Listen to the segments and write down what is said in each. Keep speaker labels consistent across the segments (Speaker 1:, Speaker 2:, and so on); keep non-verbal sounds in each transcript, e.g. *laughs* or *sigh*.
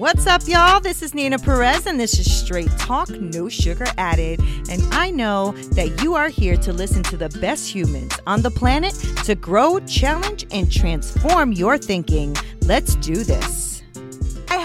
Speaker 1: What's up, y'all? This is Nina Perez, and this is Straight Talk, No Sugar Added. And I know that you are here to listen to the best humans on the planet to grow, challenge, and transform your thinking. Let's do this.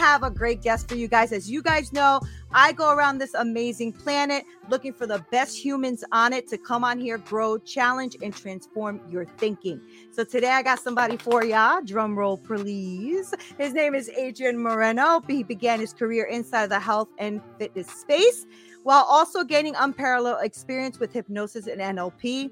Speaker 1: Have a great guest for you guys. As you guys know, I go around this amazing planet looking for the best humans on it to come on here, grow, challenge, and transform your thinking. So today I got somebody for ya. Drum roll, please. His name is Adrian Moreno. He began his career inside the health and fitness space while also gaining unparalleled experience with hypnosis and NLP.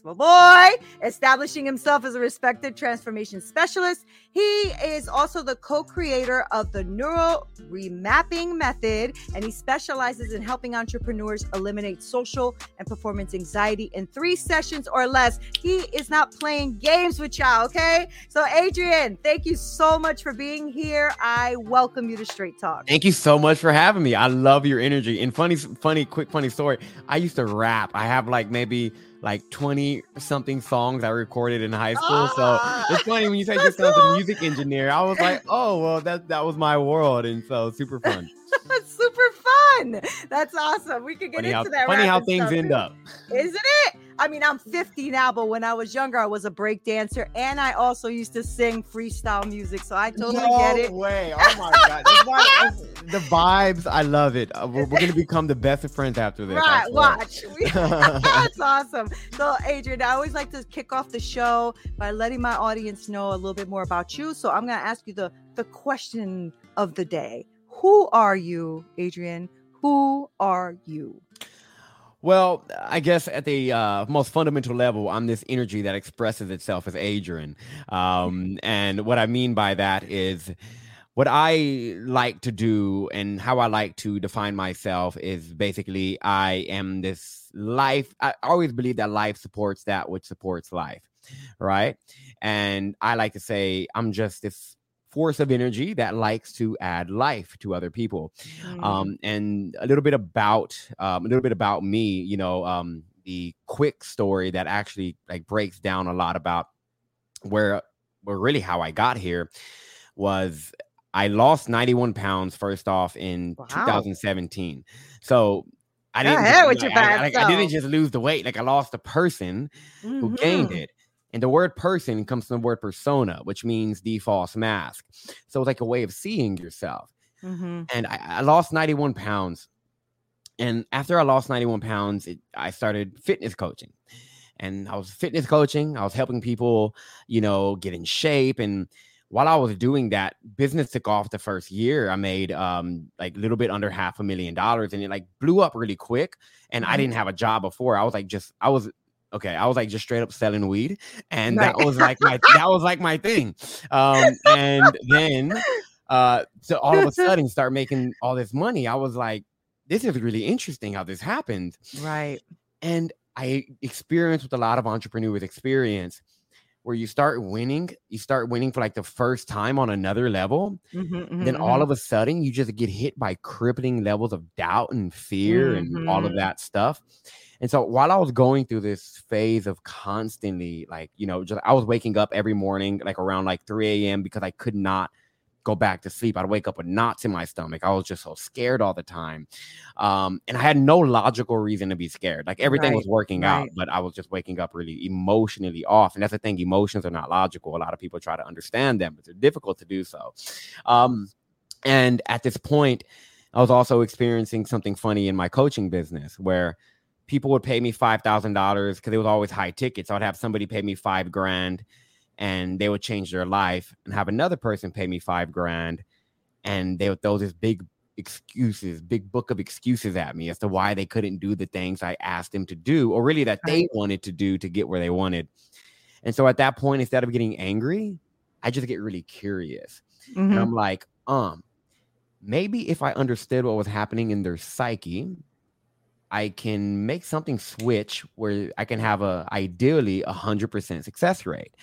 Speaker 1: Boy, establishing himself as a respected transformation specialist. He is also the co creator of the Neural Remapping Method, and he specializes in helping entrepreneurs eliminate social and performance anxiety in three sessions or less. He is not playing games with y'all, okay? So, Adrian, thank you so much for being here. I welcome you to Straight Talk.
Speaker 2: Thank you so much for having me. I love your energy. And funny, funny, quick, funny story. I used to rap. I have like maybe like 20 something songs I recorded in high school. So ah, it's funny when you say just sounds a music engineer. I was like, oh well, that that was my world, and so super fun. *laughs*
Speaker 1: super fun. That's awesome. We could get
Speaker 2: funny
Speaker 1: into
Speaker 2: how,
Speaker 1: that.
Speaker 2: Funny how things
Speaker 1: stuff.
Speaker 2: end up.
Speaker 1: Isn't it? I mean, I'm 50 now, but when I was younger, I was a break dancer and I also used to sing freestyle music. So I totally
Speaker 2: no
Speaker 1: get it.
Speaker 2: way! Oh my god, *laughs* why- the vibes. I love it. Uh, We're, we're gonna become the best of friends after this.
Speaker 1: Right, watch. *laughs* That's awesome. So, Adrian, I always like to kick off the show by letting my audience know a little bit more about you. So, I'm going to ask you the the question of the day. Who are you, Adrian? Who are you?
Speaker 2: Well, I guess at the uh, most fundamental level, I'm this energy that expresses itself as Adrian. Um, and what I mean by that is what I like to do and how I like to define myself is basically I am this life. I always believe that life supports that which supports life, right? And I like to say I'm just this force of energy that likes to add life to other people
Speaker 1: Mm.
Speaker 2: um, and a little bit about um, a little bit about me you know um, the quick story that actually like breaks down a lot about where where really how i got here was i lost 91 pounds first off in
Speaker 1: Wow.
Speaker 2: 2017 so I didn't, just- like, I, I didn't just lose the weight. Like I lost a person who gained
Speaker 1: Mhm.
Speaker 2: it. And the word person comes from the word persona, which means the false mask. So it's like a way of seeing yourself
Speaker 1: Mhm.
Speaker 2: and I, I lost 91 pounds. And after I lost 91 pounds, it, I started fitness coaching. And I was fitness coaching. I was helping people, you know, get in shape. And while I was doing that, business took off the first year. I made um like a little bit under half a million dollars and it like blew up really quick. And I
Speaker 1: Mhm.
Speaker 2: didn't have a job before. I was like just I was okay, I was like just straight up selling weed. And
Speaker 1: Right.
Speaker 2: that was like my that was like my thing. Um and then uh so all of a *laughs* sudden start making all this money i was like this is really interesting how this happened
Speaker 1: Right.
Speaker 2: and i experienced with a lot of entrepreneurs experience where you start winning you start winning for like the first time on another level
Speaker 1: Mhm,
Speaker 2: then
Speaker 1: mhm,
Speaker 2: all
Speaker 1: mhm.
Speaker 2: of a sudden you just get hit by crippling levels of doubt and fear and all of
Speaker 1: Mhm.
Speaker 2: that stuff and so while i was going through this phase of constantly like you know just i was waking up every morning like around like 3 a.m because i could not go back to sleep. I'd wake up with knots in my stomach. I was just so scared all the time. Um, and I had no logical reason to be scared. Like everything
Speaker 1: Right,
Speaker 2: was working
Speaker 1: right.
Speaker 2: out, but I was just waking up really emotionally off. And that's the thing, emotions are not logical. A lot of people try to understand them, but they're difficult to do so. Um, and at this point, I was also experiencing something funny in my coaching business where people would pay me five thousand dollars because it was always high tickets. I'd have somebody pay me five grand and they would change their life and have another person pay me five grand and they would throw this big excuses, big book of excuses at me as to why they couldn't do the things I asked them to do, or really that they wanted to do to get where they wanted. And so at that point, instead of getting angry, I just get really curious. And
Speaker 1: Mhm.
Speaker 2: I'm like, um, maybe if I understood what was happening in their psyche, I can make something switch where I can have a ideally a hundred percent success rate.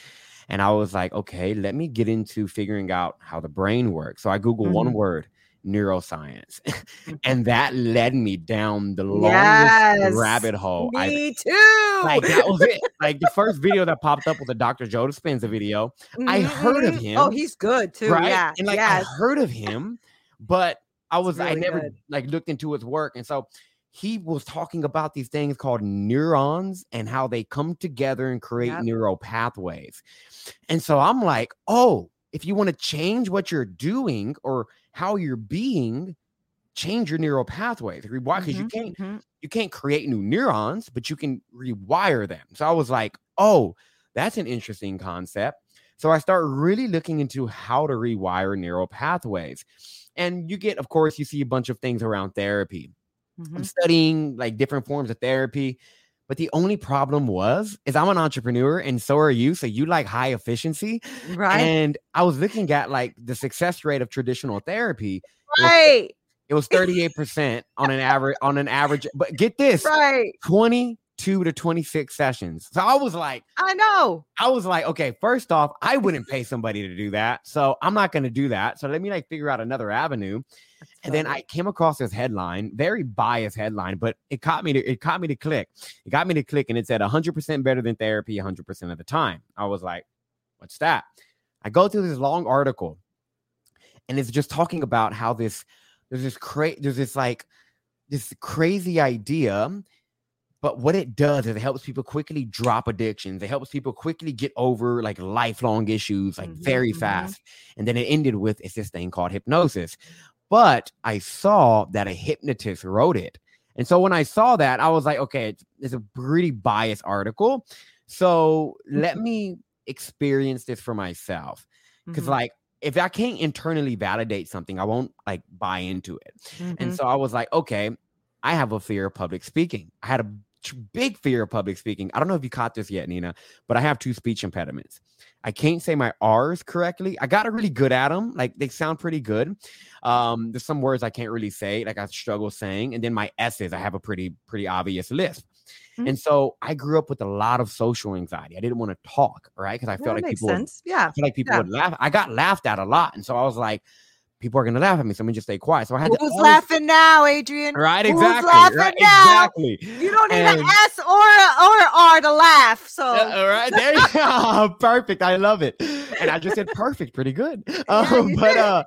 Speaker 2: And I was like, okay, let me get into figuring out how the brain works. So I Google one
Speaker 1: Mhm.
Speaker 2: word, neuroscience. *laughs* and that led me down the longest
Speaker 1: Yes,
Speaker 2: rabbit hole
Speaker 1: Me too.
Speaker 2: like that was it. Like the first *laughs* video that popped up was the Dr. Joe Dispenza video. I heard of
Speaker 1: him. Oh, he's good too.
Speaker 2: right?
Speaker 1: Yeah.
Speaker 2: And like
Speaker 1: yes.
Speaker 2: I heard of him, but I was I never
Speaker 1: good.
Speaker 2: like looked into his work. And so he was talking about these things called neurons and how they come together and create
Speaker 1: Yep.
Speaker 2: neural pathways. And so I'm like, oh, if you want to change what you're doing or how you're being, change your neural pathways. Why? Because you
Speaker 1: Mhm,
Speaker 2: can't
Speaker 1: mhm.
Speaker 2: you can't create new neurons, but you can rewire them. So I was like, oh, that's an interesting concept. So I start really looking into how to rewire neural pathways. And you get, of course, you see a bunch of things around therapy.
Speaker 1: Mhm.
Speaker 2: I'm studying like different forms of therapy. But the only problem was, is I'm an entrepreneur and so are you. So you like high efficiency.
Speaker 1: Right.
Speaker 2: And I was looking at like the success rate of traditional therapy.
Speaker 1: Right.
Speaker 2: it was 38% on an average, on an average. But get this
Speaker 1: Right.
Speaker 2: 22 to 26 sessions. So I was like,
Speaker 1: I know.
Speaker 2: I was like, okay, first off, I *laughs* wouldn't pay somebody to do that. So I'm not going to do that. So let me like figure out another avenue. And then I came across this headline, very biased headline, but it caught me to it caught me to click. It got me to click and it said 100% better than therapy 100% of the time. I was like, what's that? I go through this long article and it's just talking about how this there's this cra- there's this like this crazy idea but what it does is it helps people quickly drop addictions. It helps people quickly get over like lifelong issues like
Speaker 1: Mhm,
Speaker 2: very
Speaker 1: mhm.
Speaker 2: fast. And then it ended with it's this thing called hypnosis. But I saw that a hypnotist wrote it. And so when I saw that, I was like, okay, it's, it's a pretty biased article. So let me experience this for myself. Because,
Speaker 1: Mhm,
Speaker 2: like, if I can't internally validate something, I won't like buy into it. And
Speaker 1: mhm.
Speaker 2: so I was like, okay, I have a fear of public speaking. I had a big fear of public speaking. I don't know if you caught this yet, Nina, but I have two speech impediments. I can't say my R's correctly. I got really good at them. Like they sound pretty good. Um, there's some words I can't really say, like I struggle saying. And then my S's, I have a pretty, pretty obvious lisp.
Speaker 1: Mm.
Speaker 2: And so I grew up with a lot of social anxiety. I didn't want to talk, right? Because I
Speaker 1: Yeah,
Speaker 2: felt like people would.
Speaker 1: Yeah.
Speaker 2: I like people would laugh. I got laughed at a lot. And so I was like, people are gonna laugh at me. So I'm gonna just stay quiet. So I had to
Speaker 1: Who's
Speaker 2: always-
Speaker 1: laughing now, Adrian?
Speaker 2: Right,
Speaker 1: Who's
Speaker 2: exactly.
Speaker 1: laughing
Speaker 2: Right,
Speaker 1: now?
Speaker 2: exactly.
Speaker 1: You don't need
Speaker 2: And-
Speaker 1: an S or a, or a R to laugh. So
Speaker 2: Uh, all right, there you go. *laughs* Perfect. I love it. And I just said perfect, pretty good. *laughs* Um,
Speaker 1: you
Speaker 2: but uh,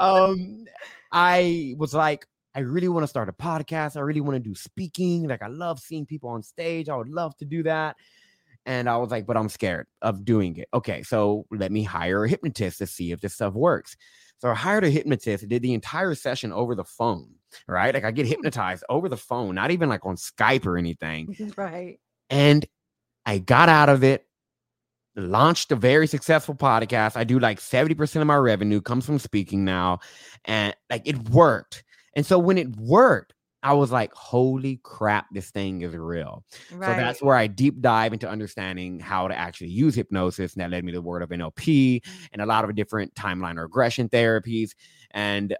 Speaker 2: um, I was like, I really want to start a podcast. I really want to do speaking. Like, I love seeing people on stage. I would love to do that. And I was like, but I'm scared of doing it. Okay, so let me hire a hypnotist to see if this stuff works. So I hired a hypnotist, did the entire session over the phone, right? Like I get hypnotized over the phone, not even like on Skype or anything. *laughs*
Speaker 1: right.
Speaker 2: And I got out of it, launched a very successful podcast. I do like 70% of my revenue comes from speaking now. And like it worked. And so when it worked, I was like, holy crap, this thing is real.
Speaker 1: Right.
Speaker 2: So that's where I deep dive into understanding how to actually use hypnosis. And that led me to the word of NLP and a lot of different timeline regression therapies. And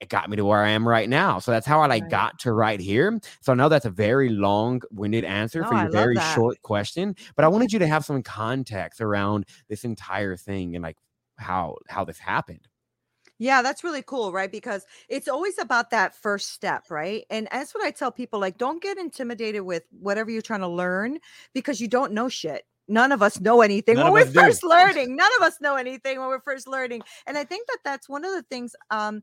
Speaker 2: it got me to where I am right now. So that's how I like
Speaker 1: Right.
Speaker 2: got to right here. So I know that's a very long-winded answer
Speaker 1: No,
Speaker 2: for your very
Speaker 1: that.
Speaker 2: short question, but I mm-hmm. wanted you to have some context around this entire thing and like how how this happened.
Speaker 1: Yeah, that's really cool, right? Because it's always about that first step, right? And that's what I tell people like, don't get intimidated with whatever you're trying to learn because you don't know shit. none of us know anything
Speaker 2: None
Speaker 1: when we're
Speaker 2: us do.
Speaker 1: first learning. None of us know anything when we're first learning. And I think that that's one of the things um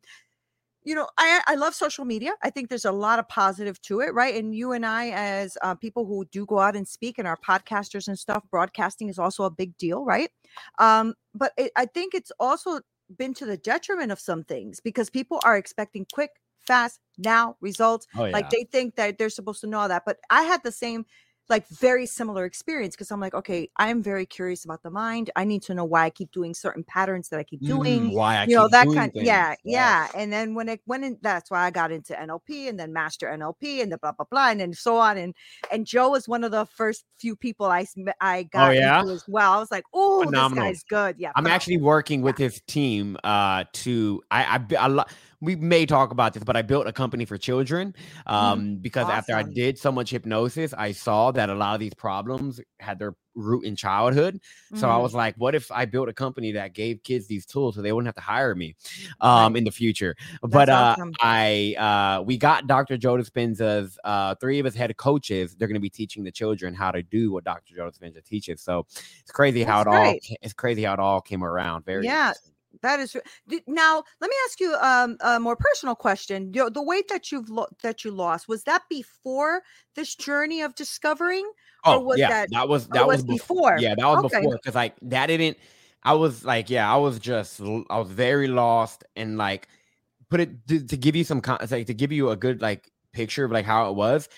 Speaker 1: you know, I I love social media. I think there's a lot of positive to it, right? And you and I, as uh, people who do go out and speak and are podcasters and stuff, broadcasting is also a big deal, right? Um, but it, I think it's also been to the detriment of some things because people are expecting quick, fast, now results.
Speaker 2: Oh yeah.
Speaker 1: Like they think that they're supposed to know all that. But I had the same, like very similar experience because I'm like, okay, I'm very curious about the mind. I need to know why I keep doing certain patterns that I keep doing
Speaker 2: Mm, why I
Speaker 1: you know
Speaker 2: keep
Speaker 1: that
Speaker 2: doing
Speaker 1: kind yeah
Speaker 2: things.
Speaker 1: yeah
Speaker 2: Yes.
Speaker 1: and then when it went in that's why i got into nlp and then master nlp and the blah blah blah and then so on and and joe was one of the first few people I i got
Speaker 2: Oh, yeah?
Speaker 1: into as well i was like oh this guy's good yeah
Speaker 2: I'm
Speaker 1: phenomenal.
Speaker 2: actually working with his team uh to I I, I lo- we may talk about this, but I built a company for children um because after I did so much hypnosis, I saw that a lot of these problems had their root in childhood. So I
Speaker 1: Mm,
Speaker 2: was like, what if I built a company that gave kids these tools so they wouldn't have to hire me um in the future? But
Speaker 1: That's
Speaker 2: uh
Speaker 1: awesome.
Speaker 2: I uh we got Dr. Joe Dispenza's uh three of his head coaches, they're gonna be teaching the children how to do what Dr. Joe Dispenza teaches. So it's crazy how it
Speaker 1: That's
Speaker 2: all it's crazy how it all came around. Very
Speaker 1: Yeah. That is now let me ask you um a more personal question You know, the weight that you've lo- that you lost was that before this journey of discovering or
Speaker 2: Oh
Speaker 1: was
Speaker 2: yeah,
Speaker 1: that
Speaker 2: that was that
Speaker 1: was
Speaker 2: was bef-
Speaker 1: before?
Speaker 2: Yeah, that was
Speaker 1: Okay.
Speaker 2: before because like that didn't. I was like, yeah, I was just I was very lost and like put it to, to give you some like to give you a good like picture of like how it was.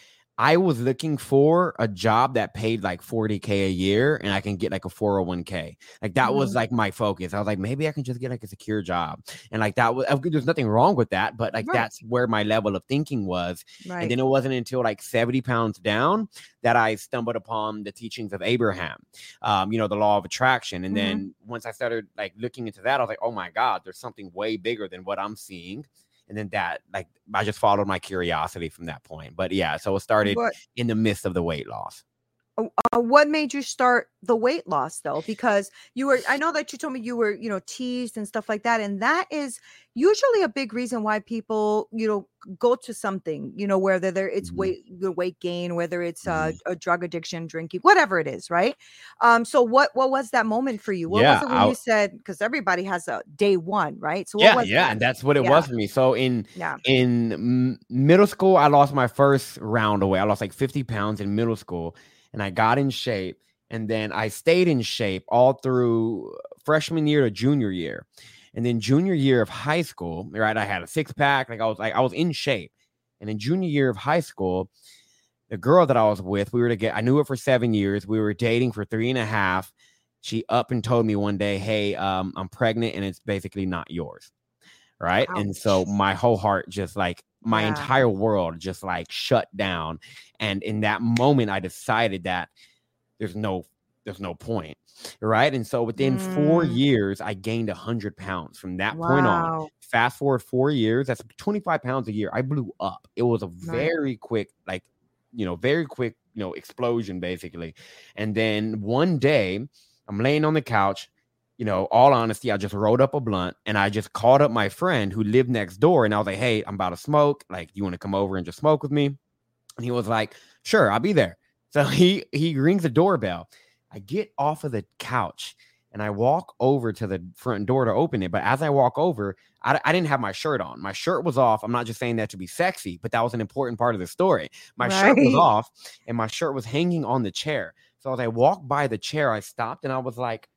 Speaker 2: I was looking for a job that paid like 40k a year and I can get like a 401k. Like that was
Speaker 1: Mhm.
Speaker 2: like my focus. I was like, maybe I can just get like a secure job. And like that was there's nothing wrong with that, but like
Speaker 1: Right.
Speaker 2: that's where my level of thinking was.
Speaker 1: right
Speaker 2: And then it wasn't until like 70 pounds down that I stumbled upon the teachings of Abraham, um, you know, the law of attraction. And
Speaker 1: Mhm.
Speaker 2: then once I started like looking into that, I was like, oh my God, there's something way bigger than what I'm seeing. And then that, like, I just followed my curiosity from that point. But yeah, so it started
Speaker 1: What-
Speaker 2: in the midst of the weight loss.
Speaker 1: Uh, what made you start the weight loss though because you were i know that you told me you were you know teased and stuff like that and that is usually a big reason why people you know go to something you know whether there it's
Speaker 2: Mhm.
Speaker 1: weight the weight gain whether it's uh, a drug addiction drinking whatever it is right um so what what was that moment for you what
Speaker 2: Yeah,
Speaker 1: was it when
Speaker 2: I-
Speaker 1: you said because everybody has a day one right so what
Speaker 2: yeah,
Speaker 1: was
Speaker 2: yeah,
Speaker 1: that?
Speaker 2: and that's what it
Speaker 1: Yeah.
Speaker 2: was for me. So in
Speaker 1: yeah
Speaker 2: in middle school, I lost my first round away. I lost like 50 pounds in middle school and I got in shape. And then I stayed in shape all through freshman year to junior year. And then junior year of high school, right? I had a six pack. Like I was like, I was in shape. And in junior year of high school, the girl that I was with, we were to get, I knew her for seven years. We were dating for three and a half. She up and told me one day, Hey, um, I'm pregnant and it's basically not yours right? And so my whole heart just like my entire world just like shut down. And in that moment i decided that there's no there's no point right? And so within four
Speaker 1: Mm.
Speaker 2: years i gained 100 pounds from that point on. Fast forward four years that's 25 pounds a year. I blew up. It was a very quick like you know very quick you know explosion basically. And then one day i'm laying on the couch you know all honesty i just rolled up a blunt and i just called up my friend who lived next door and i was like hey i'm about to smoke like you want to come over and just smoke with me and he was like sure i'll be there so *laughs* he he rings the doorbell i get off of the couch and I walk over to the front door to open it. But as I walk over, I, I didn't have my shirt on. My shirt was off. I'm not just saying that to be sexy, but that was an important part of the story. My shirt was off and my shirt was hanging on the chair. So as I walked by the chair, I stopped and I was like,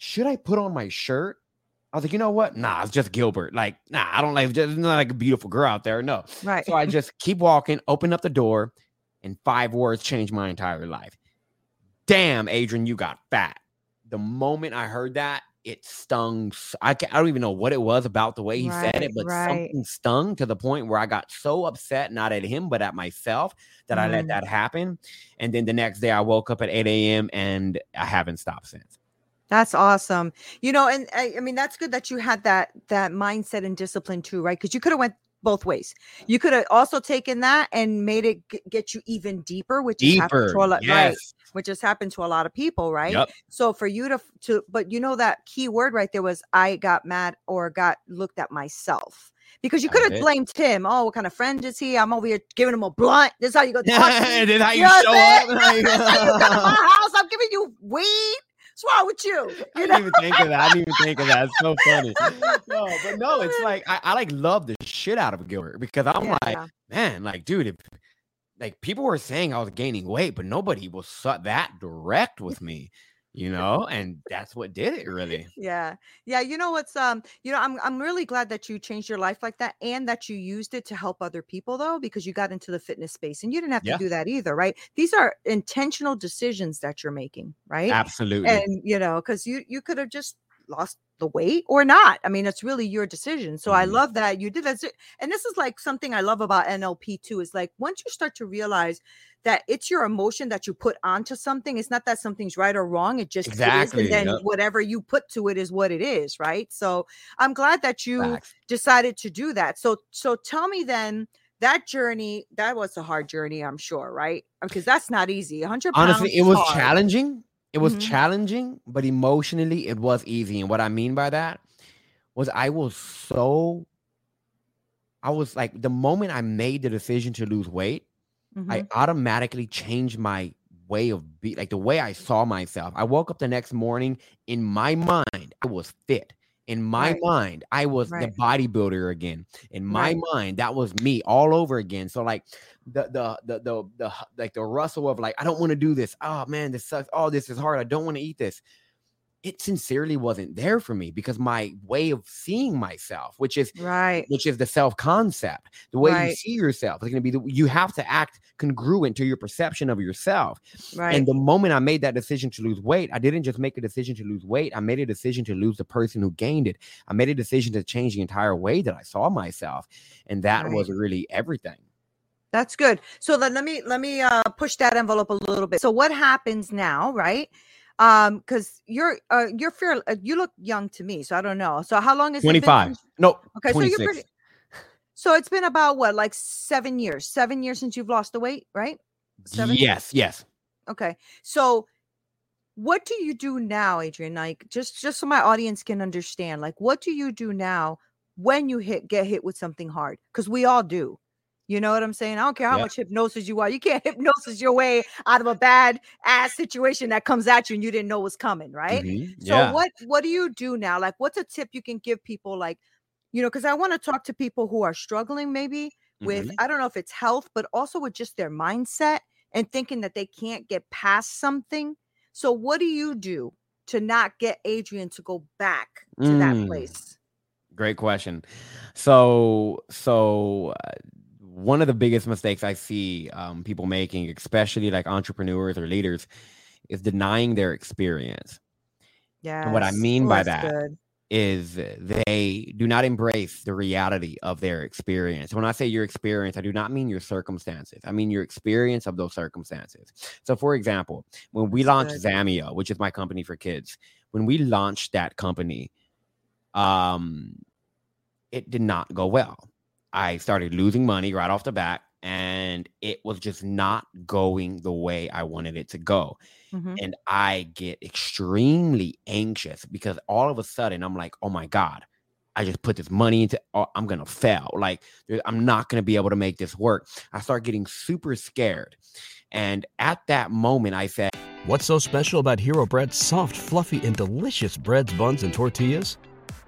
Speaker 2: should I put on my shirt? I was like, you know what? Nah, it's just Gilbert. Like, nah, I don't like, there's not like a beautiful girl out there. No.
Speaker 1: right
Speaker 2: So I just keep walking, open up the door, and five words changed my entire life. Damn, Adrian, you got fat. The moment I heard that, it stung. I, I don't even know what it was about the way he said it, but
Speaker 1: right.
Speaker 2: something stung to the point where I got so upset, not at him, but at myself, that I let
Speaker 1: Mm.
Speaker 2: that happen. And then the next day, I woke up at 8 a.m. and I haven't stopped since.
Speaker 1: That's awesome. You know, and I, I mean that's good that you had that that mindset and discipline too, right? Because you could have went both ways. You could have also taken that and made it g- get you even deeper, which is
Speaker 2: Deeper.
Speaker 1: to a lot, right?
Speaker 2: Yes.
Speaker 1: Which has happened to a lot of people, right?
Speaker 2: Yep.
Speaker 1: So for you to to, but you know that key word right there was I got mad or got looked at myself. Because you could have blamed him. Oh, what kind of friend is he? I'm over here giving him a blunt. This is how you go *laughs* talk to me.
Speaker 2: This is how you
Speaker 1: know
Speaker 2: show up.
Speaker 1: saying? *laughs*
Speaker 2: Like-
Speaker 1: how you come to my *laughs* house. I'm giving you weed. What's wrong with you?
Speaker 2: you I
Speaker 1: You
Speaker 2: didn't
Speaker 1: know?
Speaker 2: even think of that. I didn't even think of that. It's so funny. *laughs* No, but no, it's *laughs* like I, I like love the shit out of Gilbert because I'm like, man, like, dude, if like people were saying I was gaining weight, but nobody was that direct with me, you know, and that's what did it really.
Speaker 1: Yeah. Yeah. You know what's um, you know, I'm I'm really glad that you changed your life like that and that you used it to help other people though, because you got into the fitness space and you didn't have to do that either, right? These are intentional decisions that you're making, right?
Speaker 2: Absolutely.
Speaker 1: And you know, because you you could have just lost the weight or not. I mean, it's really your decision. So I
Speaker 2: Mhm.
Speaker 1: love that you did that. And this is like something I love about NLP too, is like once you start to realize that it's your emotion that you put onto something, it's not that something's right or wrong. It just
Speaker 2: Exactly,
Speaker 1: is, and then
Speaker 2: yep.
Speaker 1: whatever you put to it is what it is, right? So I'm glad that you
Speaker 2: Facts.
Speaker 1: decided to do that. So so tell me then that journey, that was a hard journey, I'm sure, right? Because that's not easy. 100 pounds
Speaker 2: Honestly, it was
Speaker 1: hard.
Speaker 2: challenging. It was
Speaker 1: Mhm.
Speaker 2: challenging, but emotionally, it was easy. And what I mean by that was I was so, I was like, the moment I made the decision to lose weight, I
Speaker 1: Mhm.
Speaker 2: automatically changed my way of be like the way I saw myself. I woke up the next morning in my mind, I was fit. In my
Speaker 1: Right.
Speaker 2: mind, I was
Speaker 1: Right.
Speaker 2: the bodybuilder again. In my
Speaker 1: Right.
Speaker 2: mind, that was me all over again. So like the the the the, the like the rustle of like I don't want to do this. Oh man, this sucks. Oh, this is hard. I don't want to eat this. It sincerely wasn't there for me because my way of seeing myself, which is
Speaker 1: Right.
Speaker 2: which is the self concept, the way you see yourself. is going to be the, you have to act congruent to your perception of yourself.
Speaker 1: Right.
Speaker 2: And the moment I made that decision to lose weight, I didn't just make a decision to lose weight. I made a decision to lose the person who gained it. I made a decision to change the entire way that I saw myself, and that
Speaker 1: Right.
Speaker 2: was really everything.
Speaker 1: That's good. So then let me let me uh push that envelope a little bit. So what happens now, right? Um, because you're uh you're fair uh, you look young to me, so I don't know. So how long is
Speaker 2: Twenty five. No,
Speaker 1: Okay, so you're pretty so it's been about what, like seven years? Seven years since you've lost the weight, right? Seven?
Speaker 2: Yes, yes.
Speaker 1: Okay. So what do you do now, Adrian? Like just just so my audience can understand, like what do you do now when you hit get hit with something hard? Because we all do. You know what I'm saying? I don't care how
Speaker 2: Yeah.
Speaker 1: much hypnosis you are. You can't *laughs* hypnosis your way out of a bad ass situation that comes at you and you didn't know was coming, right?
Speaker 2: Mhm,
Speaker 1: So what what do you do now? Like what's a tip you can give people like, you know, because I want to talk to people who are struggling maybe with
Speaker 2: Mhm.
Speaker 1: I don't know if it's health, but also with just their mindset and thinking that they can't get past something. So what do you do to not get Adrian to go back to that
Speaker 2: Mm.
Speaker 1: place?
Speaker 2: Great question. So, so uh, one of the biggest mistakes I see um, people making, especially like entrepreneurs or leaders, is denying their experience.
Speaker 1: Yeah.
Speaker 2: what I mean by that Is they do not embrace the reality of their experience. When I say your experience, I do not mean your circumstances. I mean your experience of those circumstances. So, for example, when we launched
Speaker 1: good.
Speaker 2: Zamio, which is my company for kids, when we launched that company, um, it did not go well. I started losing money right off the bat, and it was just not going the way I wanted it to go.
Speaker 1: Mhm.
Speaker 2: And I get extremely anxious because all of a sudden I'm like, oh my God, I just put this money into, oh, I'm going to fail. Like, I'm not going to be able to make this work. I start getting super scared. And at that moment, I said,
Speaker 3: What's so special about Hero Bread's soft, fluffy, and delicious breads, buns, and tortillas?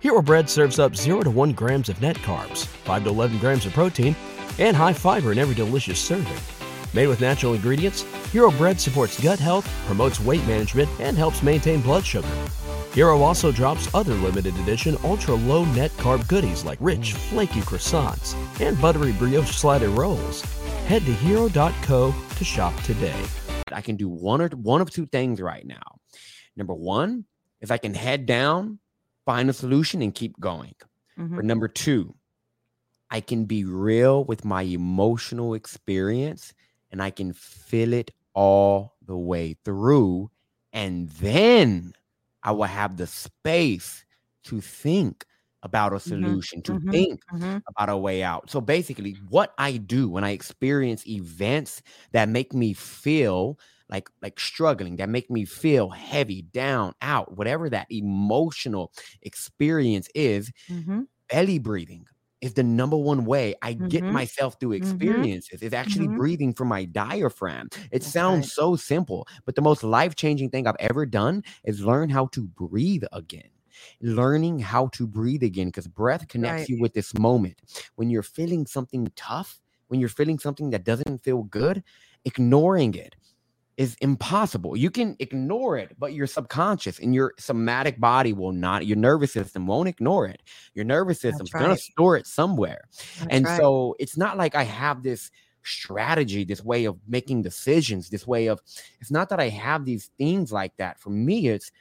Speaker 3: Hero Bread serves up 0 to 1 grams of net carbs, 5 to 11 grams of protein, and high fiber in every delicious serving. Made with natural ingredients, Hero Bread supports gut health, promotes weight management, and helps maintain blood sugar. Hero also drops other limited edition ultra low net carb goodies like rich, flaky croissants and buttery brioche slider rolls. Head to hero.co to shop today.
Speaker 2: I can do one or one of two things right now. Number one if I can head down, find a solution, and keep going.
Speaker 1: Mhm.
Speaker 2: Or number two, I can be real with my emotional experience and I can feel it all the way through. And then I will have the space to think about a solution, to
Speaker 1: mhm,
Speaker 2: think
Speaker 1: Mhm.
Speaker 2: about a way out. So basically, what I do when I experience events that make me feel like like struggling, that make me feel heavy, down, out, whatever that emotional experience is,
Speaker 1: Mhm.
Speaker 2: belly breathing is the number one way I get
Speaker 1: Mhm.
Speaker 2: myself through
Speaker 1: Mhm.
Speaker 2: experiences is actually
Speaker 1: Mhm.
Speaker 2: breathing from my diaphragm. It
Speaker 1: That's
Speaker 2: sounds
Speaker 1: right.
Speaker 2: so simple, but the most life-changing thing I've ever done is learn how to breathe again. Learning how to breathe again because breath connects
Speaker 1: right.
Speaker 2: you with this moment. When you're feeling something tough, when you're feeling something that doesn't feel good, ignoring it is impossible. You can ignore it, but your subconscious and your somatic body will not, your nervous system won't ignore it. Your nervous system's
Speaker 1: That's
Speaker 2: going to store it somewhere.
Speaker 1: That's
Speaker 2: and
Speaker 1: right.
Speaker 2: so it's not like I have this strategy, this way of making decisions, this way of, it's not that I have these things like that. For me, it's,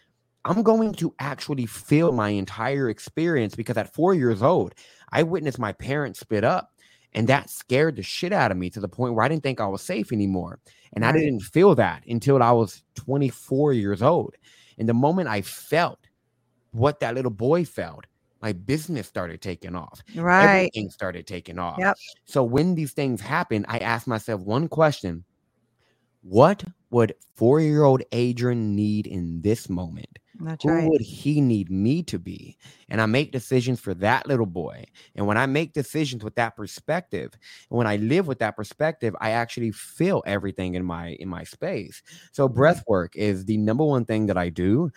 Speaker 2: I'm going to actually feel my entire experience because at four years old, I witnessed my parents split up. And that scared the shit out of me to the point where I didn't think I was safe anymore. And I didn't feel that until I was 24 years old. And the moment I felt what that little boy felt, my business started taking off.
Speaker 1: right.
Speaker 2: Everything started taking off.
Speaker 1: Yep.
Speaker 2: So when these things happen, I ask myself one question What would four year old Adrian need in this moment?
Speaker 1: That's
Speaker 2: Who
Speaker 1: right.
Speaker 2: would he need me to be? And I make decisions for that little boy. And when I make decisions with that perspective, and when I live with that perspective, I actually feel everything in my in my space. So breath mm-hmm. work is the number one thing that I do.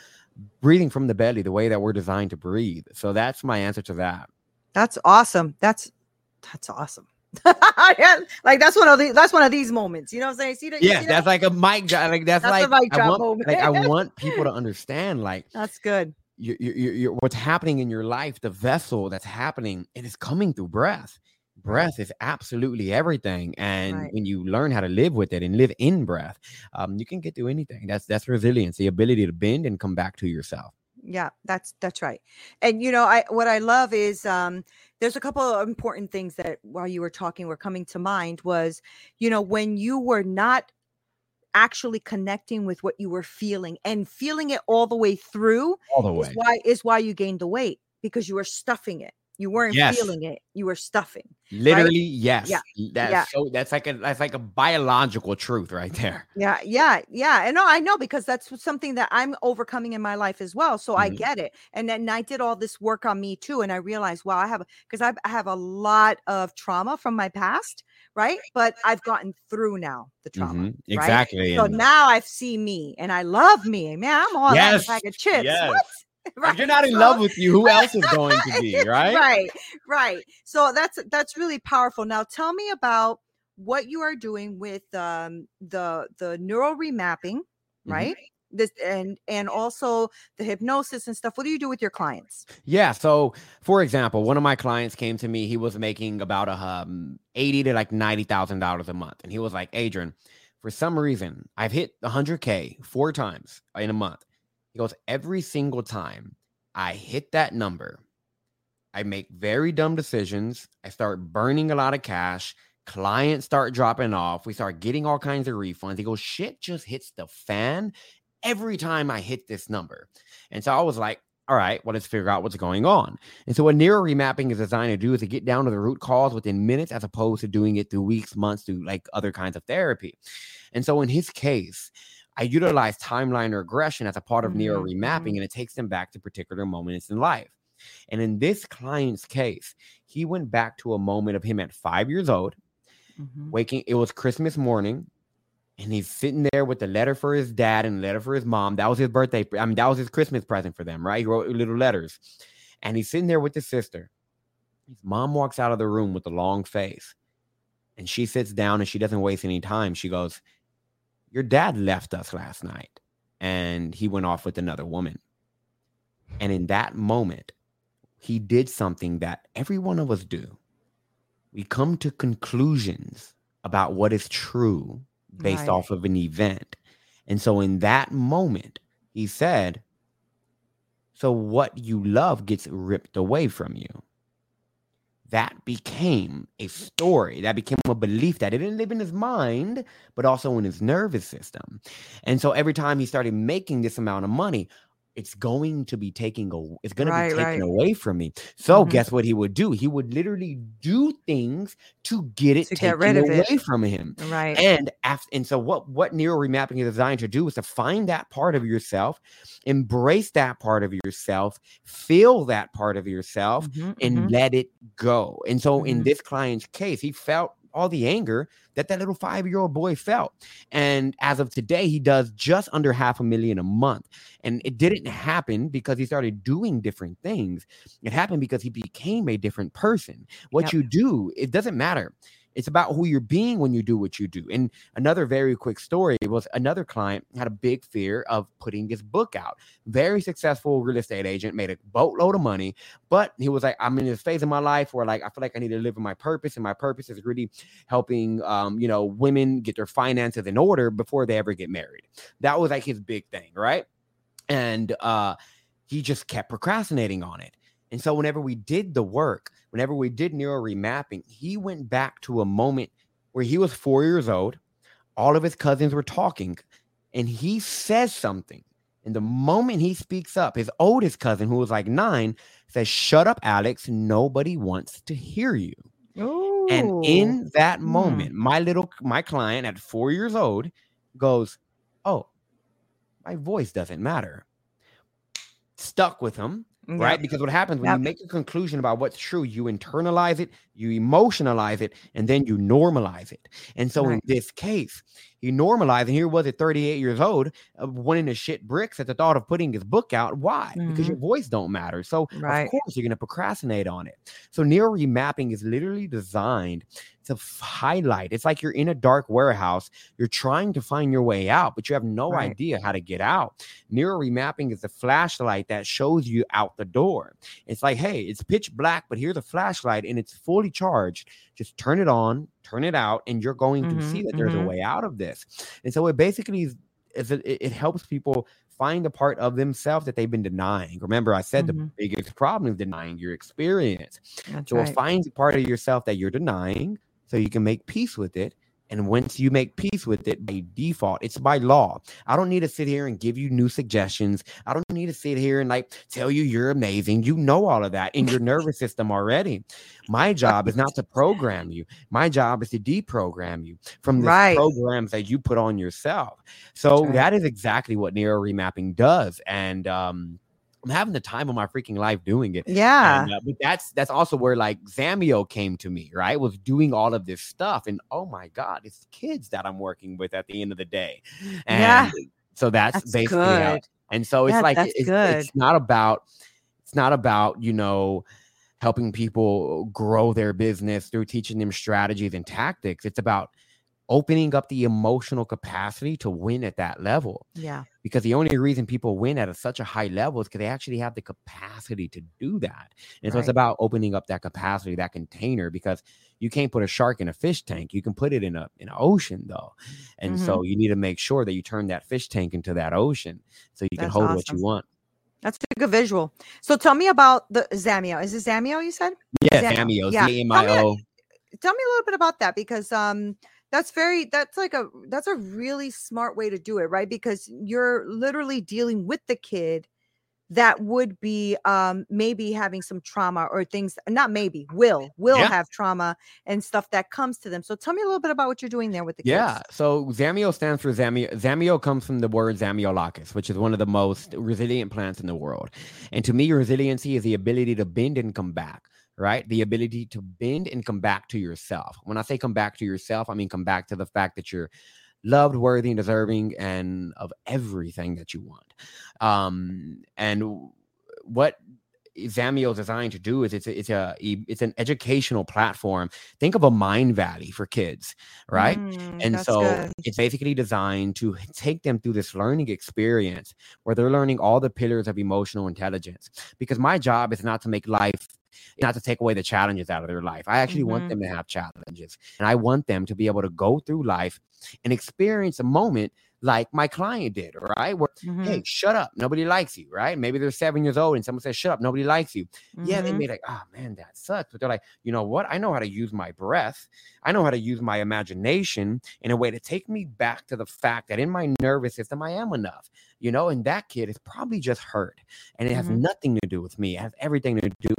Speaker 2: Breathing from the belly, the way that we're designed to breathe. So that's my answer to that.
Speaker 1: That's awesome. That's that's awesome. *laughs* Like that's one of the that's one of these moments. You know what I'm saying? See that?
Speaker 2: Yeah,
Speaker 1: see
Speaker 2: that's
Speaker 1: that?
Speaker 2: like a mic drop. Like that's,
Speaker 1: That's a
Speaker 2: like
Speaker 1: mic
Speaker 2: I
Speaker 1: drop
Speaker 2: want,
Speaker 1: moment.
Speaker 2: like I *laughs* want people to understand, like
Speaker 1: that's good.
Speaker 2: you, you, you, what's happening in your life, the vessel that's happening, it is coming through breath. Breath is absolutely everything, and
Speaker 1: Right.
Speaker 2: when you learn how to live with it and live in breath, um, you can get through anything. That's that's resilience, the ability to bend and come back to yourself.
Speaker 1: Yeah, that's that's right. And you know, I what I love is um there's a couple of important things that while you were talking were coming to mind was, you know, when you were not actually connecting with what you were feeling and feeling it all the way through
Speaker 2: All the
Speaker 1: is why is why you gained the weight because you were stuffing it. You weren't
Speaker 2: Yes.
Speaker 1: feeling it. You were stuffing.
Speaker 2: Literally, yes.
Speaker 1: Yeah.
Speaker 2: That's
Speaker 1: Yeah.
Speaker 2: so. That's like a that's like a biological truth right there.
Speaker 1: Yeah, yeah, yeah. And no, I know because that's something that I'm overcoming in my life as well. So I
Speaker 2: Mhm.
Speaker 1: get it. And then I did all this work on me too. And I realized, wow, I have because I I have a lot of trauma from my past, right? But I've gotten through now the trauma.
Speaker 2: Mhm, Exactly.
Speaker 1: So now I see me and I love me. Man, I'm all a
Speaker 2: Yes,
Speaker 1: bag of chips.
Speaker 2: yes.
Speaker 1: What? *laughs*
Speaker 2: if you're not in
Speaker 1: So-
Speaker 2: love with you, who else is going to be, *laughs* right?
Speaker 1: right right so that's that's really powerful now tell me about what you are doing with um the the neural remapping
Speaker 2: Mhm.
Speaker 1: right this and and also the hypnosis and stuff what do you do with your clients
Speaker 2: Yeah. So, for example, one of my clients came to me. He was making about a um, eighty to like ninety thousand dollars a month, and he was like, "Adrian, for some reason, I've hit hundred k four times in a month." He goes, "Every single time I hit that number, I make very dumb decisions. I start burning a lot of cash. Clients start dropping off. We start getting all kinds of refunds." He goes, "Shit just hits the fan." Every time I hit this number. And so I was like, all right, well, let's figure out what's going on. And so, what neural remapping is designed to do is to get down to the root cause within minutes, as opposed to doing it through weeks, months, through like other kinds of therapy. And so, in his case, I utilize timeline regression as a part of neural
Speaker 1: Mhm,
Speaker 2: remapping, and it takes them back to particular moments in life. And in this client's case, he went back to a moment of him at five years old, waking. It was Christmas morning, and he's sitting there with the letter for his dad and the letter for his mom. That was his birthday. I mean, that was his Christmas present for them, right? He wrote little letters, and he's sitting there with his sister. His mom walks out of the room with a long face, and she sits down and she doesn't waste any time. She goes, "Your dad left us last night, and he went off with another woman." And in that moment, he did something that every one of us do. We come to conclusions about what is true based
Speaker 1: Right.
Speaker 2: off of an event. And so in that moment, he said, So what you love gets ripped away from you. That became a story. That became a belief that it didn't live in his mind, but also in his nervous system. And so every time he started making this amount of money, it's going to be taking a it's going
Speaker 1: Right,
Speaker 2: to be taken
Speaker 1: right.
Speaker 2: away from me. So
Speaker 1: Mhm.
Speaker 2: guess what he would do? He would literally do things to get it
Speaker 1: To
Speaker 2: taken
Speaker 1: get of it.
Speaker 2: away from him.
Speaker 1: Right.
Speaker 2: And after, and so what what neural remapping is designed to do is to find that part of yourself, embrace that part of yourself, feel that part of yourself,
Speaker 1: Mhm,
Speaker 2: and
Speaker 1: mhm.
Speaker 2: let it go. And so in
Speaker 1: Mhm.
Speaker 2: this client's case, he felt all the anger that that little five year old boy felt. And as of today, he does just under half a million a month. And it didn't happen because he started doing different things. It happened because he became a different person. What
Speaker 1: Yep.
Speaker 2: you do, it doesn't matter. It's about who you're being when you do what you do. And another very quick story was another client had a big fear of putting his book out. Very successful real estate agent, made a boatload of money, but he was like, I'm in this phase of my life where like I feel like I need to live in my purpose, and my purpose is really helping um, you know, women get their finances in order before they ever get married. That was like his big thing, right? And uh he just kept procrastinating on it. And so whenever we did the work, whenever we did neural remapping, he went back to a moment where he was four years old. All of his cousins were talking, and he says something. And the moment he speaks up, his oldest cousin, who was like nine, says, Shut up, Alex. Nobody wants to hear you. And in that
Speaker 1: Mm.
Speaker 2: moment, my little my client at four years old goes, Oh, my voice doesn't matter. Stuck with him,
Speaker 1: Yep.
Speaker 2: right? Because what happens when
Speaker 1: Yep.
Speaker 2: you make a conclusion about what's true, you internalize it, you emotionalize it, and then you normalize it. And so in this case, he normalized, and here was at 38 years old, uh, wanting to shit bricks at the thought of putting his book out. Why? Because your voice don't matter. So
Speaker 1: Right.
Speaker 2: of course you're going to procrastinate on it. So neural remapping is literally designed to f- highlight. It's like you're in a dark warehouse. You're trying to find your way out, but you have no
Speaker 1: Right.
Speaker 2: idea how to get out. Neural remapping is the flashlight that shows you out the door. It's like, hey, it's pitch black, but here's a flashlight and it's fully charged. Just turn it on, turn it out, and you're going to see that there's
Speaker 1: mhm.
Speaker 2: a way out of this. And so it basically is, is it, it helps people find a part of themselves that they've been denying. Remember, I said the
Speaker 1: Mhm.
Speaker 2: biggest problem is denying your experience.
Speaker 1: That's
Speaker 2: So
Speaker 1: right.
Speaker 2: find the part of yourself that you're denying so you can make peace with it. And once you make peace with it by default, it's by law. I don't need to sit here and give you new suggestions. I don't need to sit here and like tell you you're amazing. You know all of that in your *laughs* nervous system already. My job is not to program you. My job is to deprogram you from the
Speaker 1: Right.
Speaker 2: programs that you put on yourself. So
Speaker 1: right.
Speaker 2: that is exactly what neural remapping does. And um, I'm having the time of my freaking life doing it.
Speaker 1: Yeah.
Speaker 2: And, uh, but that's that's also where like Zamio came to me, right? Was doing all of this stuff, and oh my god, it's kids that I'm working with at the end of the day. And
Speaker 1: Yeah.
Speaker 2: so that's,
Speaker 1: That's
Speaker 2: basically how. And so it's
Speaker 1: Yeah,
Speaker 2: like it's, it's not about it's not about you know helping people grow their business through teaching them strategies and tactics. It's about opening up the emotional capacity to win at that level
Speaker 1: Yeah.
Speaker 2: because the only reason people win at a, such a high level is because they actually have the capacity to do that. And so it's about opening up that capacity, that container, because you can't put a shark in a fish tank. You can put it in a in an ocean though, and
Speaker 1: Mm-hmm.
Speaker 2: so you need to make sure that you turn that fish tank into that ocean so you can
Speaker 1: That's
Speaker 2: hold what you want.
Speaker 1: That's a good visual. So tell me about the Zamio. Is it Zamio you said?
Speaker 2: Yeah,
Speaker 1: Zam-
Speaker 2: Zamio,
Speaker 1: yeah.
Speaker 2: Z A M I O.
Speaker 1: Tell me a little bit about that because um that's very that's like a that's a really smart way to do it, right? Because you're literally dealing with the kid that would be um maybe having some trauma or things not maybe will will
Speaker 2: Yeah.
Speaker 1: have trauma and stuff that comes to them. So tell me a little bit about what you're doing there with the kids.
Speaker 2: Yeah. So Zamio stands for Zamio. Zamio comes from the word Zamiolacus, which is one of the most resilient plants in the world. And to me, resiliency is the ability to bend and come back, right? The ability to bend and come back to yourself. When I say come back to yourself, I mean come back to the fact that you're loved, worthy, and deserving, and of everything that you want. Um, and what Zamio is designed to do is it's a, it's a it's an educational platform. Think of a Mindvalley for kids, right?
Speaker 1: Mm,
Speaker 2: And so
Speaker 1: good.
Speaker 2: it's basically designed to take them through this learning experience where they're learning all the pillars of emotional intelligence. Because my job is not to make life, not to take away the challenges out of their life. I actually
Speaker 1: Mhm.
Speaker 2: want them to have challenges. And I want them to be able to go through life and experience a moment like my client did, right? Where,
Speaker 1: Mhm.
Speaker 2: hey, shut up, nobody likes you, right? Maybe they're seven years old and someone says, shut up, nobody likes you. Yeah, they
Speaker 1: Mhm.
Speaker 2: may like, oh man, that sucks. But they're like, you know what? I know how to use my breath. I know how to use my imagination in a way to take me back to the fact that in my nervous system, I am enough, you know, and that kid is probably just hurt. And it has
Speaker 1: Mhm.
Speaker 2: nothing to do with me. It has everything to do.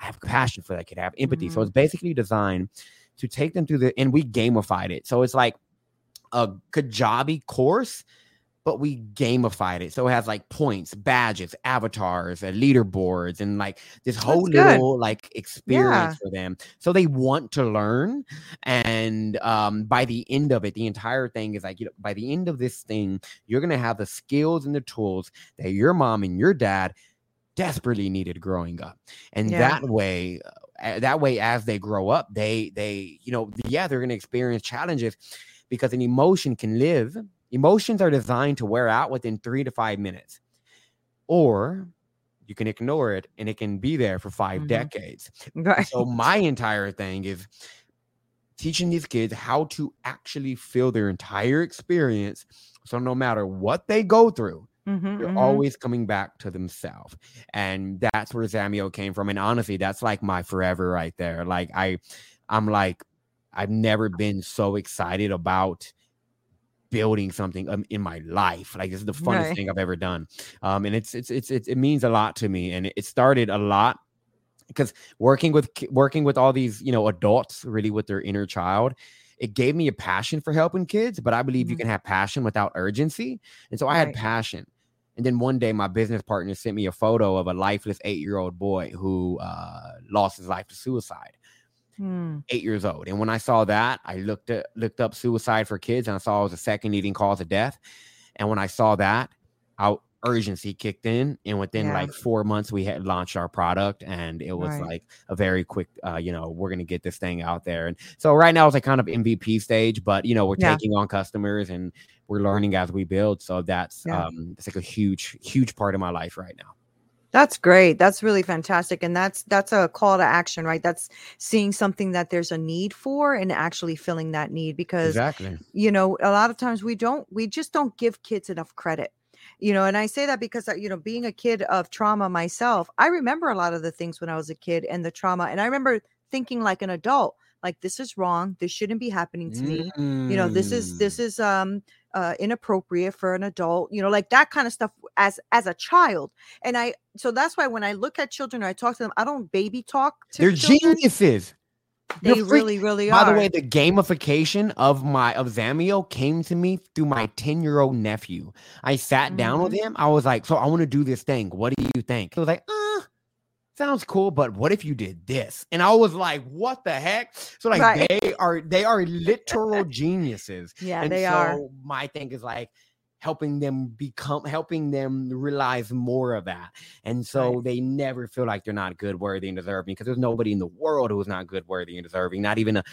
Speaker 2: I have compassion for that kid. I have empathy. So
Speaker 1: Mhm.
Speaker 2: it's basically designed to take them through the, and we gamified it. So it's like a Kajabi course, but we gamified it. So it has like points, badges, avatars, and leaderboards, and like this whole
Speaker 1: That's
Speaker 2: little like experience for them. So they want to learn. And um, by the end of it, the entire thing is like, you know, by the end of this thing, you're gonna have the skills and the tools that your mom and your dad desperately needed growing up. And
Speaker 1: Yeah.
Speaker 2: that way, uh, that way, as they grow up, they they, you know, yeah, they're gonna experience challenges because an emotion can live. Emotions are designed to wear out within three to five minutes, or you can ignore it and it can be there for 5
Speaker 1: Mhm.
Speaker 2: decades.
Speaker 1: Right.
Speaker 2: So my entire thing is teaching these kids how to actually feel their entire experience. So no matter what they go through,
Speaker 1: Mhm,
Speaker 2: they're
Speaker 1: mhm.
Speaker 2: always coming back to themselves. And that's where Zamio came from. And honestly, that's like my forever right there. Like I I'm like, I've never been so excited about building something um, in my life. Like this is the funnest
Speaker 1: Right.
Speaker 2: thing I've ever done. Um, and it's it's it's, it's it means a lot to me. And it, started a lot because working with working with all these you know adults really with their inner child it gave me a passion for helping kids but i believe you
Speaker 1: Mhm.
Speaker 2: can have passion without urgency and so i had passion and then one day my business partner sent me a photo of a lifeless eight year old boy who uh, lost his life to suicide
Speaker 1: Hmm.
Speaker 2: eight years old and when i saw that i looked at looked up suicide for kids and i saw it was the second leading cause of death and when i saw that out urgency kicked in and within
Speaker 1: Yeah.
Speaker 2: like four months we had launched our product and it was
Speaker 1: Right.
Speaker 2: like a very quick uh you know we're gonna get this thing out there and so right now it's like kind of mvp stage but you know we're
Speaker 1: Yeah.
Speaker 2: taking on customers and we're learning as we build so that's
Speaker 1: Yeah.
Speaker 2: um it's like a huge huge part of my life right now
Speaker 1: That's great. That's really fantastic. And that's that's a call to action, right? That's seeing something that there's a need for and actually filling that need because
Speaker 2: exactly
Speaker 1: you know, a lot of times we don't we just don't give kids enough credit. You know, and I say that because uh, you know, being a kid of trauma myself, I remember a lot of the things when I was a kid and the trauma and I remember thinking like an adult, like this is wrong, this shouldn't be happening to me. You know, this is
Speaker 2: Mm.
Speaker 1: this is um uh inappropriate for an adult, you know, like that kind of stuff as as a child. And I so that's why when I look at children or I talk to them, I don't baby talk to
Speaker 2: they're
Speaker 1: children.
Speaker 2: geniuses
Speaker 1: They
Speaker 2: You're freak-
Speaker 1: really, are.
Speaker 2: By the way, the gamification of my of Zamio came to me through my 10 year old nephew. I sat down with
Speaker 1: Mm-hmm.
Speaker 2: him. I was like, So I want to do this thing. What do you think? He was like, uh, sounds cool, but what if you did this? And I was like, What the heck? So like
Speaker 1: Right.
Speaker 2: they are they are *laughs* literal geniuses.
Speaker 1: yeah,
Speaker 2: and
Speaker 1: they
Speaker 2: so
Speaker 1: are.
Speaker 2: my thing is like helping them become helping them realize more of that and so
Speaker 1: Right.
Speaker 2: they never feel like they're not good worthy and deserving because there's nobody in the world who's not good worthy and deserving not even a,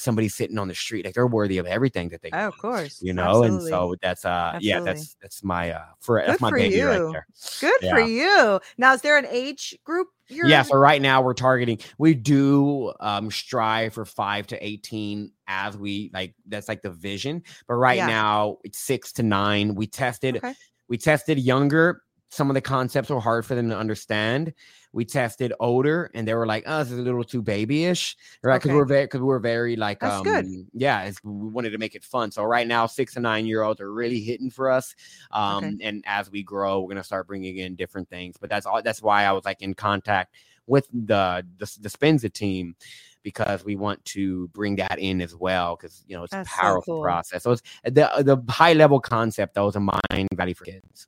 Speaker 2: somebody sitting on the street like they're worthy of everything that they
Speaker 1: Oh, of course.
Speaker 2: you know
Speaker 1: Absolutely.
Speaker 2: and so that's uh yeah that's that's my uh for that's
Speaker 1: Good
Speaker 2: my
Speaker 1: for
Speaker 2: baby right
Speaker 1: you.
Speaker 2: there
Speaker 1: Good for you. Now, is there an age group? You're
Speaker 2: yeah so right now we're targeting we do um strive for 5 to 18 as we like that's like the vision but right
Speaker 1: Yeah.
Speaker 2: now it's 6 to 9 we tested
Speaker 1: Okay.
Speaker 2: we tested younger some of the concepts were hard for them to understand. We tested older and they were like oh this is a little too babyish right? Because
Speaker 1: Okay.
Speaker 2: we're very because we're very like
Speaker 1: That's
Speaker 2: um
Speaker 1: good.
Speaker 2: yeah it's, we wanted to make it fun. So right now six and nine year olds are really hitting for us um and as we grow we're going to start bringing in different things. But that's all that's why i was like in contact with the the, the Dispenza team because we want to bring that in as well because you know it's
Speaker 1: That's
Speaker 2: a
Speaker 1: so
Speaker 2: powerful
Speaker 1: cool.
Speaker 2: process. So it's the the high level concept that was a Mindvalley for kids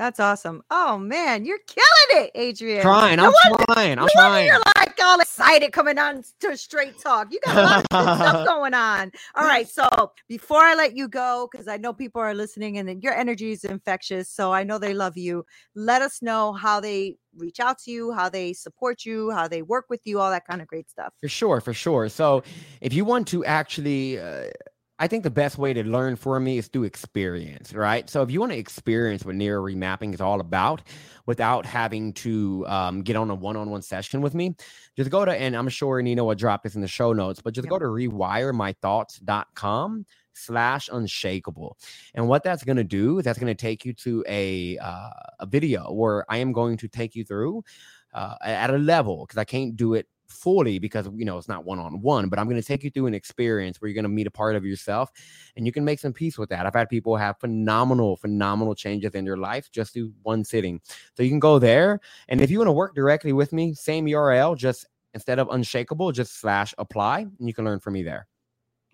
Speaker 1: That's awesome. Oh man, you're killing it, Adrian.
Speaker 2: trying
Speaker 1: No
Speaker 2: i'm
Speaker 1: wonder-
Speaker 2: trying i'm
Speaker 1: no
Speaker 2: trying
Speaker 1: You're like all excited coming on to Straight Talk. You got a lot of stuff *laughs* going on. All right. So before I let you go, because I know people are listening and your energy is infectious. So I know they love you. Let us know how they reach out to you, how they support you, how they work with you, all that kind of great stuff.
Speaker 2: For sure, for sure. So, if you want to actually, uh, I think the best way to learn for me is through experience, right? So, if you want to experience what neuro remapping is all about without having to um, get on a one on one session with me, just go to, and I'm sure Nina will drop this in the show notes, but just
Speaker 1: Yep.
Speaker 2: go to rewiremythoughts.com slash unshakable. And what that's going to do is that's going to take you to a, uh, a video where I am going to take you through uh, at a level because I can't do it fully because you know it's not one on one but i'm going to take you through an experience where you're going to meet a part of yourself and you can make some peace with that i've had people have phenomenal phenomenal changes in their life just through one sitting so you can go there and if you want to work directly with me same url just instead of unshakable just slash apply and you can learn from me there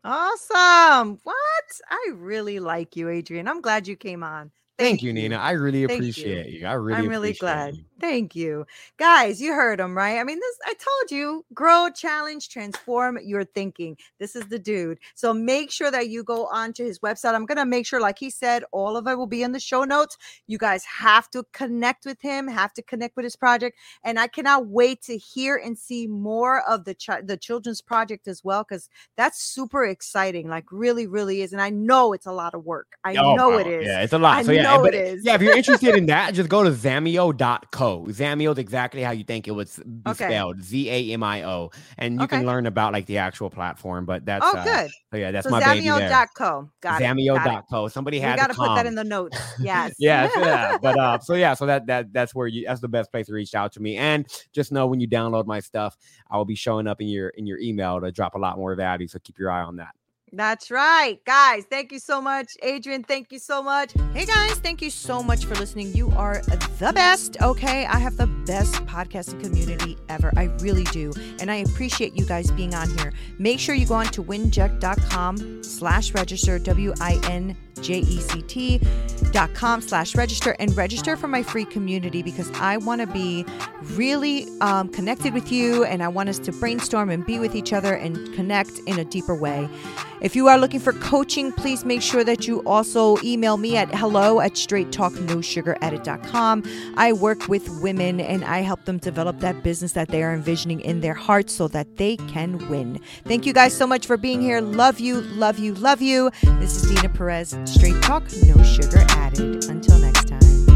Speaker 1: Awesome. What? I really like you, Adrian. I'm glad you came on.
Speaker 2: Thank, you, Nina. I really appreciate
Speaker 1: you.
Speaker 2: you. I really
Speaker 1: I'm really glad.
Speaker 2: you.
Speaker 1: Thank you. Guys, you heard him, right? I mean, this I told you, grow, challenge, transform your thinking. This is the dude. So make sure that you go onto his website. I'm going to make sure like he said all of it will be in the show notes. You guys have to connect with him, have to connect with his project, and I cannot wait to hear and see more of the chi- the children's project as well cuz that's super exciting. Like really really is and I know it's a lot of work. I
Speaker 2: Oh,
Speaker 1: know
Speaker 2: wow.
Speaker 1: it is.
Speaker 2: Yeah, it's a lot.
Speaker 1: I
Speaker 2: so yeah,
Speaker 1: know
Speaker 2: but
Speaker 1: it is.
Speaker 2: yeah, if you're interested in that, just go to *laughs* zamio.co. Zamio is exactly how you think it would be
Speaker 1: Okay.
Speaker 2: spelled. Z A M I O. And you
Speaker 1: Okay.
Speaker 2: can learn about like the actual platform. But that's
Speaker 1: Oh,
Speaker 2: uh,
Speaker 1: good.
Speaker 2: So yeah, that's
Speaker 1: so
Speaker 2: my baby there.
Speaker 1: zamio.co. Got it. Got it.
Speaker 2: Zamio.co. Somebody had
Speaker 1: got
Speaker 2: to
Speaker 1: to put that in the notes. *laughs* Yes.
Speaker 2: yes, yeah. But uh, *laughs* so yeah, so that that that's where you that's the best place to reach out to me. And just know when you download my stuff, I will be showing up in your in your email to drop a lot more value. So keep your eye on that.
Speaker 1: That's right. Guys, thank you so much. Adrian, thank you so much. Hey guys, thank you so much for listening. You are the best. Okay. I have the best podcasting community ever. I really do. And I appreciate you guys being on here. Make sure you go on to winject.com slash register, W-I-N J-E-C-T dot com slash register and register for my free community because I want to be really um, connected with you and I want us to brainstorm and be with each other and connect in a deeper way. If you are looking for coaching, please make sure that you also email me at hello at straighttalknosugaradded.com. I work with women and I help them develop that business that they are envisioning in their hearts so that they can win. Thank you guys so much for being here. Love you, love you, love you. This is Nina Perez, Straight Talk, No Sugar Added. Until next time.